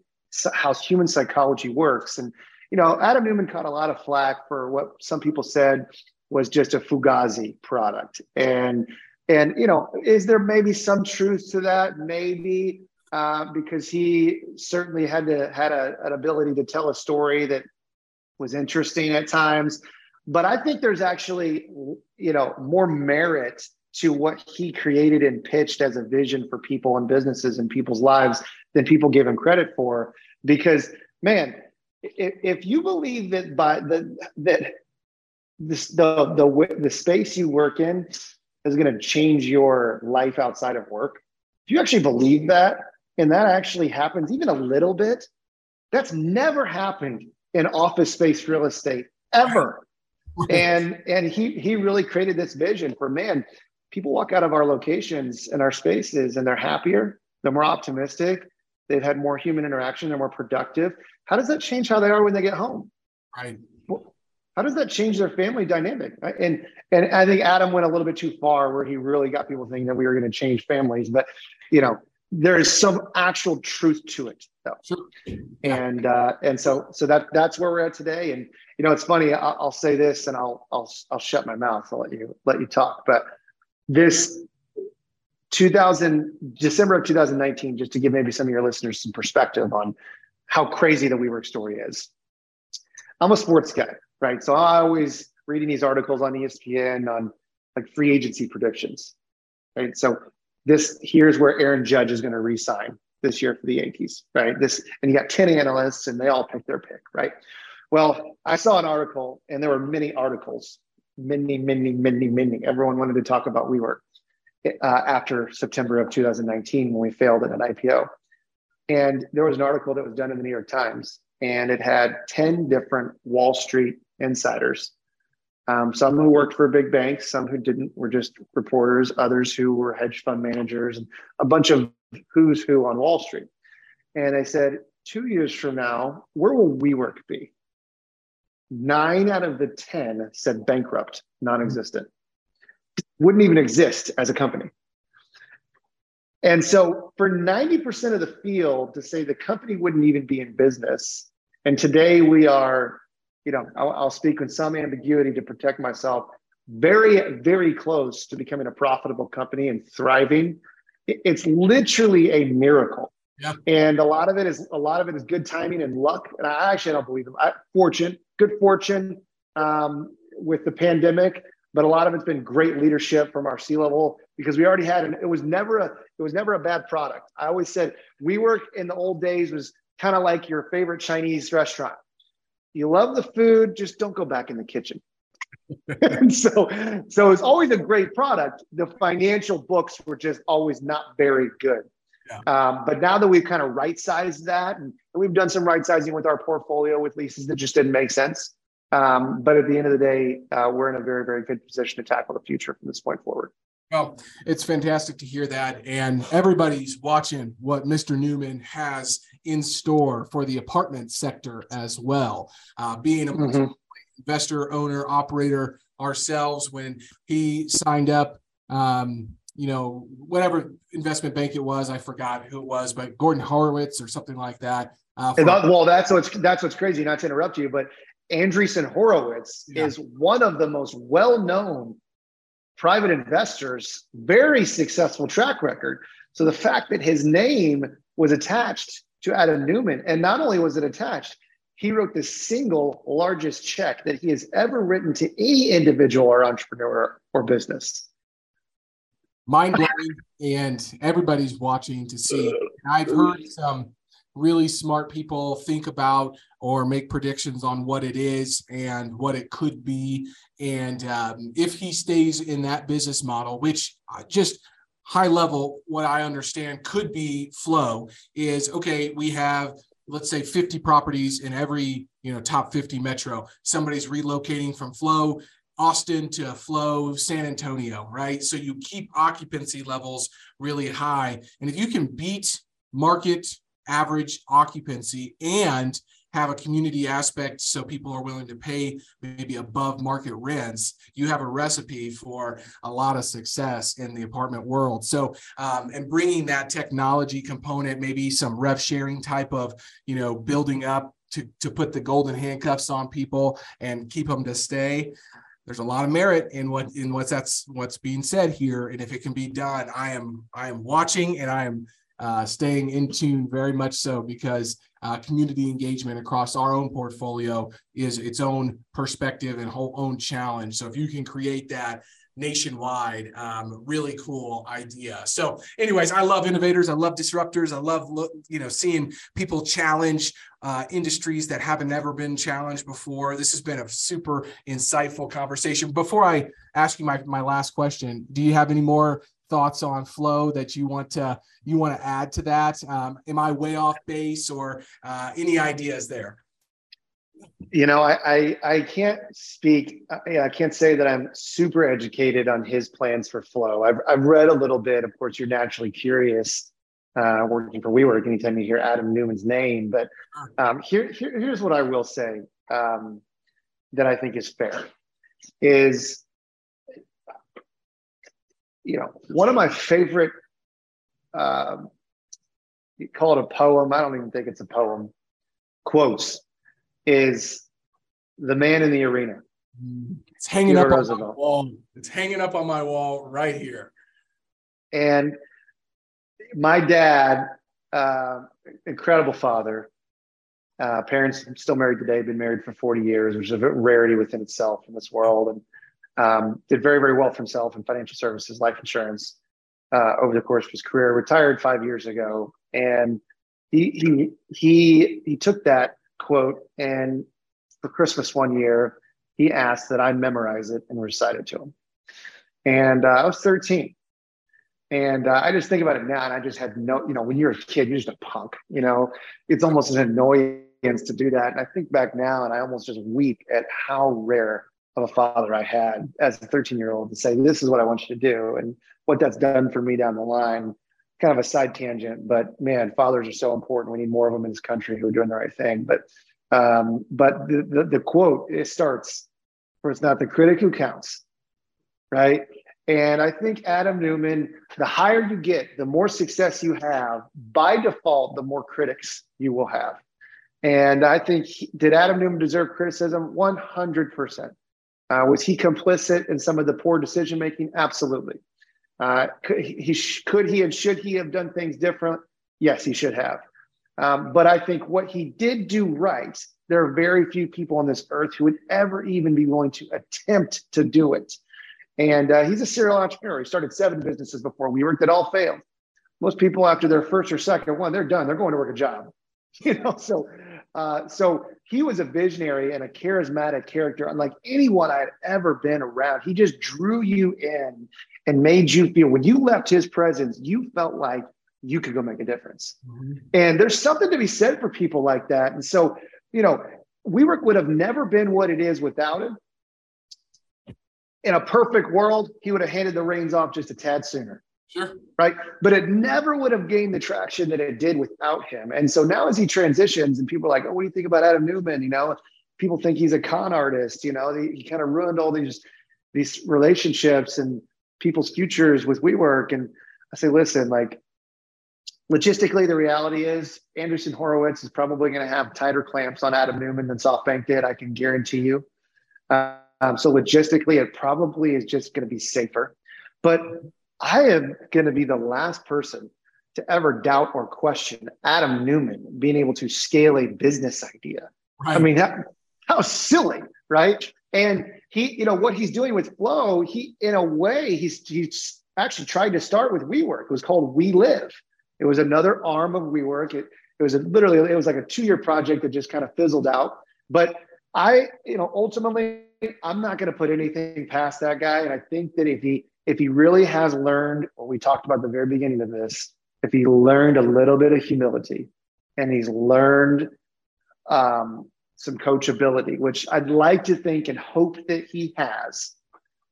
how human psychology works. And you know adam neumann caught a lot of flack for what some people said was just a fugazi product. And and you know is there maybe some truth to that? Maybe uh, because he certainly had to had a, an ability to tell a story that was interesting at times. But I think there's actually, you know, more merit to what he created and pitched as a vision for people and businesses and people's lives than people give him credit for. Because man, if, if you believe that by the that this the the the space you work in is going to change your life outside of work, if you actually believe that, and that actually happens even a little bit, that's never happened in office space real estate ever. <laughs> and and he he really created this vision for man, people walk out of our locations and our spaces and they're happier, they're more optimistic, they've had more human interaction, they're more productive. How does that change how they are when they get home? Right. How does that change their family dynamic? And and I think Adam went a little bit too far where he really got people thinking that we were going to change families. But you know, there is some actual truth to it though sure. and uh, and so so that that's where we're at today. And you know it's funny I'll, I'll, say this and I'll I'll I'll shut my mouth I'll let you let you talk. But this 2000 December of 2019 just to give maybe some of your listeners some perspective on how crazy the WeWork story is. I'm a sports guy right? So I always reading these articles on ESPN on like free agency predictions right? So this here's where Aaron Judge is going to resign this year for the Yankees, right? This and you got 10 analysts and they all pick their pick, right? Well, I saw an article and there were many articles, many, many, many, many. Everyone wanted to talk about WeWork uh, after September of 2019 when we failed at an IPO. And there was an article that was done in the New York Times and it had 10 different Wall Street insiders um, some who worked for big banks, some who didn't were just reporters, others who were hedge fund managers, and a bunch of who's who on Wall Street. and they said, two years from now, where will WeWork be? Nine out of the 10 said bankrupt, non existent. Wouldn't even exist as a company. And so, for 90% of the field to say the company wouldn't even be in business, and today we are, you know, I'll, I'll speak with some ambiguity to protect myself, very, very close to becoming a profitable company and thriving. It's literally a miracle yeah. And a lot of it is a lot of it is good timing and luck. And I actually don't believe them. I, fortune, good fortune um, with the pandemic, but a lot of it's been great leadership from our C level because we already had an. It was never a. It was never a bad product. I always said WeWork in the old days was kind of like your favorite Chinese restaurant. You love the food, just don't go back in the kitchen. and <laughs> so, so it's always a great product. The financial books were just always not very good. Yeah. Um, but now that we've kind of right sized that, and we've done some right sizing with our portfolio with leases that just didn't make sense. Um, but at the end of the day, uh, we're in a very, very good position to tackle the future from this point forward. Well, it's fantastic to hear that. And everybody's watching what Mr. Neumann has in store for the apartment sector as well. Uh, being a mm-hmm. investor, owner, operator ourselves, when he signed up um, you know, whatever investment bank it was, I forgot who it was, but Gordon Horowitz or something like that. Uh, for- well, that's what's that's what's crazy. Not to interrupt you, but Andreessen Horowitz yeah. is one of the most well-known private investors, very successful track record. So the fact that his name was attached to Adam Neumann. and not only was it attached, he wrote the single largest check that he has ever written to any individual or entrepreneur or business mind blowing, and everybody's watching to see. And I've heard some really smart people think about or make predictions on what it is and what it could be. And um, if he stays in that business model, which just high level, what I understand could be flow is okay, we have let's say 50 properties in every you know top 50 metro somebody's relocating from flow Austin to Flow, San Antonio, right? So you keep occupancy levels really high. And if you can beat market average occupancy and have a community aspect so people are willing to pay maybe above market rents, you have a recipe for a lot of success in the apartment world. So, um, and bringing that technology component, maybe some rev sharing type of, you know, building up to, to put the golden handcuffs on people and keep them to stay there's a lot of merit in what in what's that's what's being said here and if it can be done i am i am watching and i am uh, staying in tune very much so because uh, community engagement across our own portfolio is its own perspective and whole own challenge so if you can create that nationwide. Um, really cool idea. So, anyways, I love innovators. I love disruptors. I love you know seeing people challenge uh, industries that haven't ever been challenged before. This has been a super insightful conversation. Before I ask you my my last question, do you have any more? Thoughts on flow that you want to you want to add to that um, am i way off base or uh, any ideas there you know, I, I, I can't speak. I can't say that I'm super educated on his plans for flow. I've I've read a little bit. Of course, you're naturally curious uh, working for WeWork anytime you hear Adam Neumann's name. But um, here, here here's what I will say um, that I think is fair is you know one of my favorite um, you call it a poem. I don't even think it's a poem. Quotes is the man in the arena. It's hanging Theodore up on Roosevelt. my wall. It's hanging up on my wall right here. And my dad, uh, incredible father, uh, parents still married today, been married for 40 years, which is a rarity within itself in this world, and um, did very, very well for himself in financial services, life insurance uh, over the course of his career. Retired five years ago, and he he he he took that quote. And for Christmas one year, he asked that I memorize it and recite it to him. And uh, I was 13. And uh, I just think about it now, and I just had no, you know, when you're a kid, you're just a punk, you know, it's almost an annoyance to do that. And I think back now, and I almost just weep at how rare of a father I had as a 13 year old to say, This is what I want you to do. And what that's done for me down the line kind of a side tangent, but man, fathers are so important. We need more of them in this country who are doing the right thing. But um, but the, the, the quote it starts where it's not the critic who counts, right? And I think Adam Neumann, the higher you get, the more success you have. By default, the more critics you will have. And I think he, did Adam Neumann deserve criticism? One hundred percent. Uh, was he complicit in some of the poor decision making? Absolutely. Uh, could he could he and should he have done things different? Yes, he should have. Um, but I think what he did do right, there are very few people on this earth who would ever even be willing to attempt to do it. And uh, he's a serial entrepreneur. He started seven businesses before WeWork that all failed. Most people, after their first or second one, they're done. They're going to work a job. <laughs> You know, so uh, so he was a visionary and a charismatic character, unlike anyone I had ever been around. He just drew you in and made you feel when you left his presence, you felt like you could go make a difference. Mm-hmm. And there's something to be said for people like that. And so, you know, WeWork would have never been what it is without him. In a perfect world, he would have handed the reins off just a tad sooner. Sure. Right. But it never would have gained the traction that it did without him. And so now as he transitions and people are like, oh, what do you think about Adam Neumann? You know, people think he's a con artist, you know, he, he kind of ruined all these these relationships and people's futures with WeWork. And I say, listen, like logistically, the reality is Andreessen Horowitz is probably going to have tighter clamps on Adam Neumann than SoftBank did. I can guarantee you. Um, so logistically, it probably is just going to be safer. But I am going to be the last person to ever doubt or question Adam Neumann being able to scale a business idea. Right. I mean, how, how silly, right? And he, you know, what he's doing with Flow, he, in a way, he's he's actually tried to start with WeWork. It was called WeLive. It was another arm of WeWork. It, it was a, literally, it was like a two-year project that just kind of fizzled out. But I, you know, ultimately, I'm not going to put anything past that guy. And I think that if he if he really has learned what we talked about the very beginning of this, if he learned a little bit of humility and he's learned um, some coachability, which I'd like to think and hope that he has,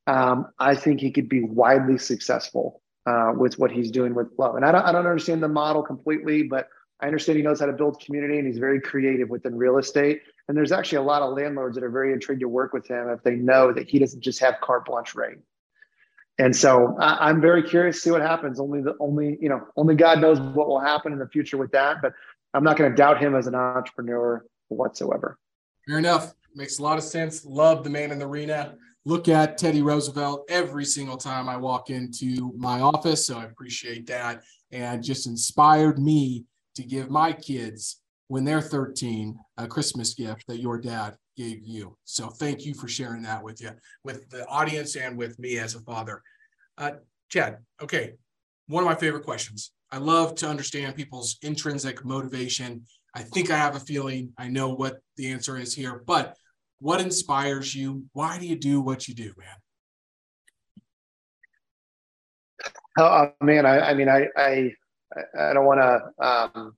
um, I think he could be widely successful uh, with what he's doing with Flow. And I don't, I don't understand the model completely, but I understand he knows how to build community and he's very creative within real estate. And there's actually a lot of landlords that are very intrigued to work with him if they know that he doesn't just have carte blanche reign. And so I, am very curious to see what happens. Only the only you know only God knows what will happen in the future with that. But I'm not going to doubt him as an entrepreneur whatsoever. Fair enough. Makes a lot of sense. Love the man in the arena. Look at Teddy Roosevelt every single time I walk into my office. So I appreciate that. And just inspired me to give my kids, when they're 13, a Christmas gift that your dad gave you. So thank you for sharing that with you, with the audience and with me as a father. Uh, Chad, okay, one of my favorite questions. I love to understand people's intrinsic motivation. I think I have a feeling I know what the answer is here, but what inspires you? Why do you do what you do, man? Oh man, I, I mean, I, I, I don't want to um,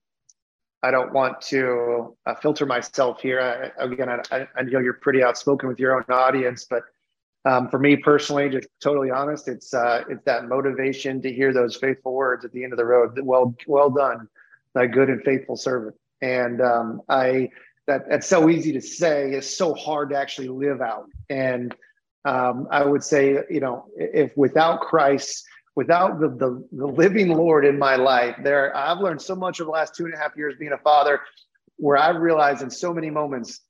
I don't want to uh, filter myself here. I, again, I, I, know you're pretty outspoken with your own audience, but um, for me personally, just totally honest, it's uh, it's that motivation to hear those faithful words at the end of the road. Well, well done, thy good and faithful servant. And um, I that that's so easy to say. It's so hard to actually live out. And um, I would say, you know, if without Christ, without the, the, the living Lord in my life, there I've learned so much over the last two and a half years being a father, where I've realized in so many moments,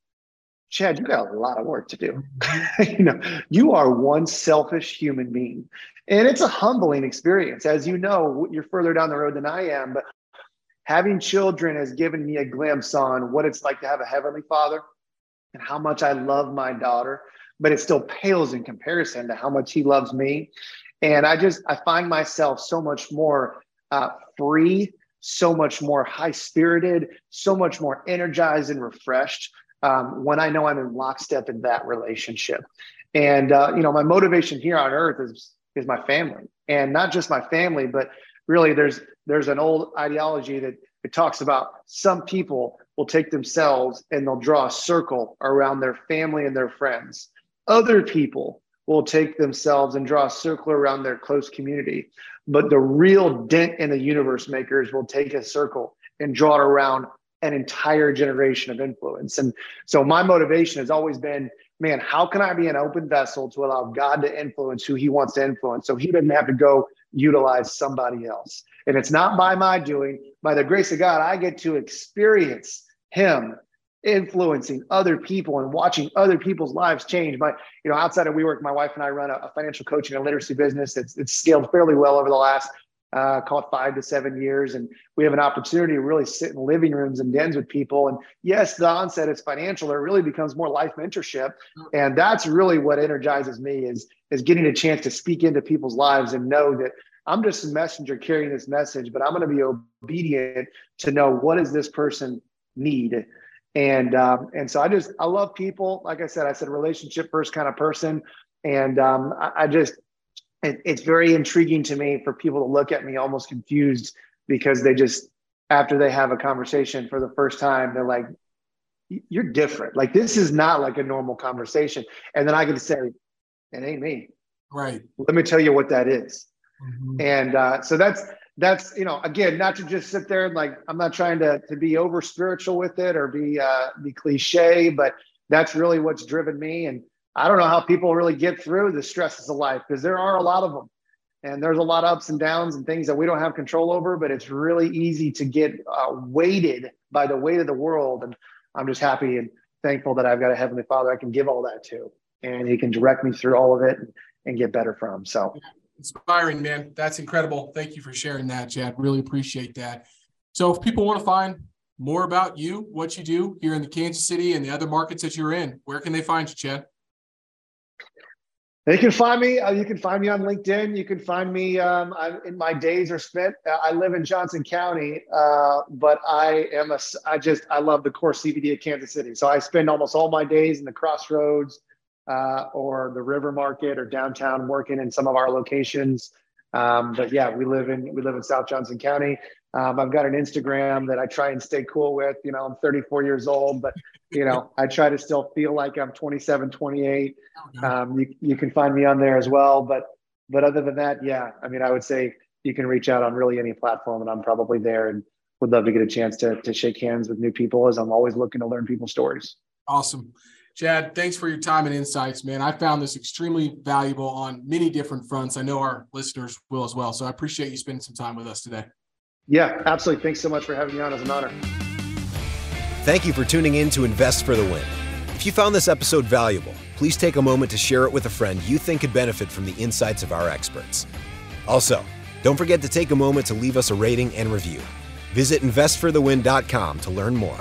Chad, you got a lot of work to do. <laughs> you know, you are one selfish human being. And it's a humbling experience. As you know, you're further down the road than I am, but having children has given me a glimpse on what it's like to have a heavenly father and how much I love my daughter, but it still pales in comparison to how much he loves me. And I just, I find myself so much more uh, free, so much more high spirited, so much more energized and refreshed um, when I know I'm in lockstep in that relationship. And, uh, you know, my motivation here on earth is, is my family and not just my family, but really there's, there's an old ideology that it talks about some people will take themselves and they'll draw a circle around their family and their friends. Other people will take themselves and draw a circle around their close community. But the real dent in the universe makers will take a circle and draw it around an entire generation of influence. And so my motivation has always been, man, how can I be an open vessel to allow God to influence who he wants to influence so he doesn't have to go utilize somebody else? And it's not by my doing, by the grace of God, I get to experience him influencing other people and watching other people's lives change. My, you know, outside of WeWork, my wife and I run a, a financial coaching and literacy business. It's, it's scaled fairly well over the last, uh, call it five to seven years. And we have an opportunity to really sit in living rooms and dens with people. And yes, the onset is financial. It really becomes more life mentorship. And that's really what energizes me is, is getting a chance to speak into people's lives and know that I'm just a messenger carrying this message, but I'm going to be obedient to know what does this person need and um, and so I just I love people. Like I said, I said relationship first kind of person, and um, I, I, just it, it's very intriguing to me for people to look at me almost confused because they just after they have a conversation for the first time, they're like, "You're different. Like this is not like a normal conversation." And then I can say, "It ain't me." Right. Let me tell you what that is. Mm-hmm. And uh, so that's that's you know again not to just sit there and like i'm not trying to to be over spiritual with it or be uh be cliche but that's really what's driven me. And i don't know how people really get through the stresses of life because there are a lot of them. And there's a lot of ups and downs and things that we don't have control over but it's really easy to get uh, weighted by the weight of the world. And i'm just happy and thankful that i've got a heavenly father i can give all that to and he can direct me through all of it and, and get better from. So inspiring, man. That's incredible. Thank you for sharing that, Chad. Really appreciate that. So, if people want to find more about you, what you do here in the Kansas City and the other markets that you're in, where can they find you, Chad? They can find me. Uh, you can find me on LinkedIn. You can find me. Um, I, in my days are spent. Uh, I live in Johnson County, uh, but I am a. I just I love the core CBD of Kansas City. So I spend almost all my days in the crossroads, uh, or the river market or downtown working in some of our locations. Um, but yeah, we live in we live in South Johnson County. Um, I've got an Instagram that I try and stay cool with. You know, I'm 34 years old, but you know, <laughs> I try to still feel like I'm 27, 28. Um, you you can find me on there as well. But but other than that, yeah, I mean, I would say you can reach out on really any platform, and I'm probably there and would love to get a chance to to shake hands with new people as I'm always looking to learn people's stories. Awesome. Chad, thanks for your time and insights, man. I found this extremely valuable on many different fronts. I know our listeners will as well. So I appreciate you spending some time with us today. Yeah, absolutely. Thanks so much for having me on. It's an honor. Thank you for tuning in to Invest for the Win. If you found this episode valuable, please take a moment to share it with a friend you think could benefit from the insights of our experts. Also, don't forget to take a moment to leave us a rating and review. Visit investforthewin.com to learn more.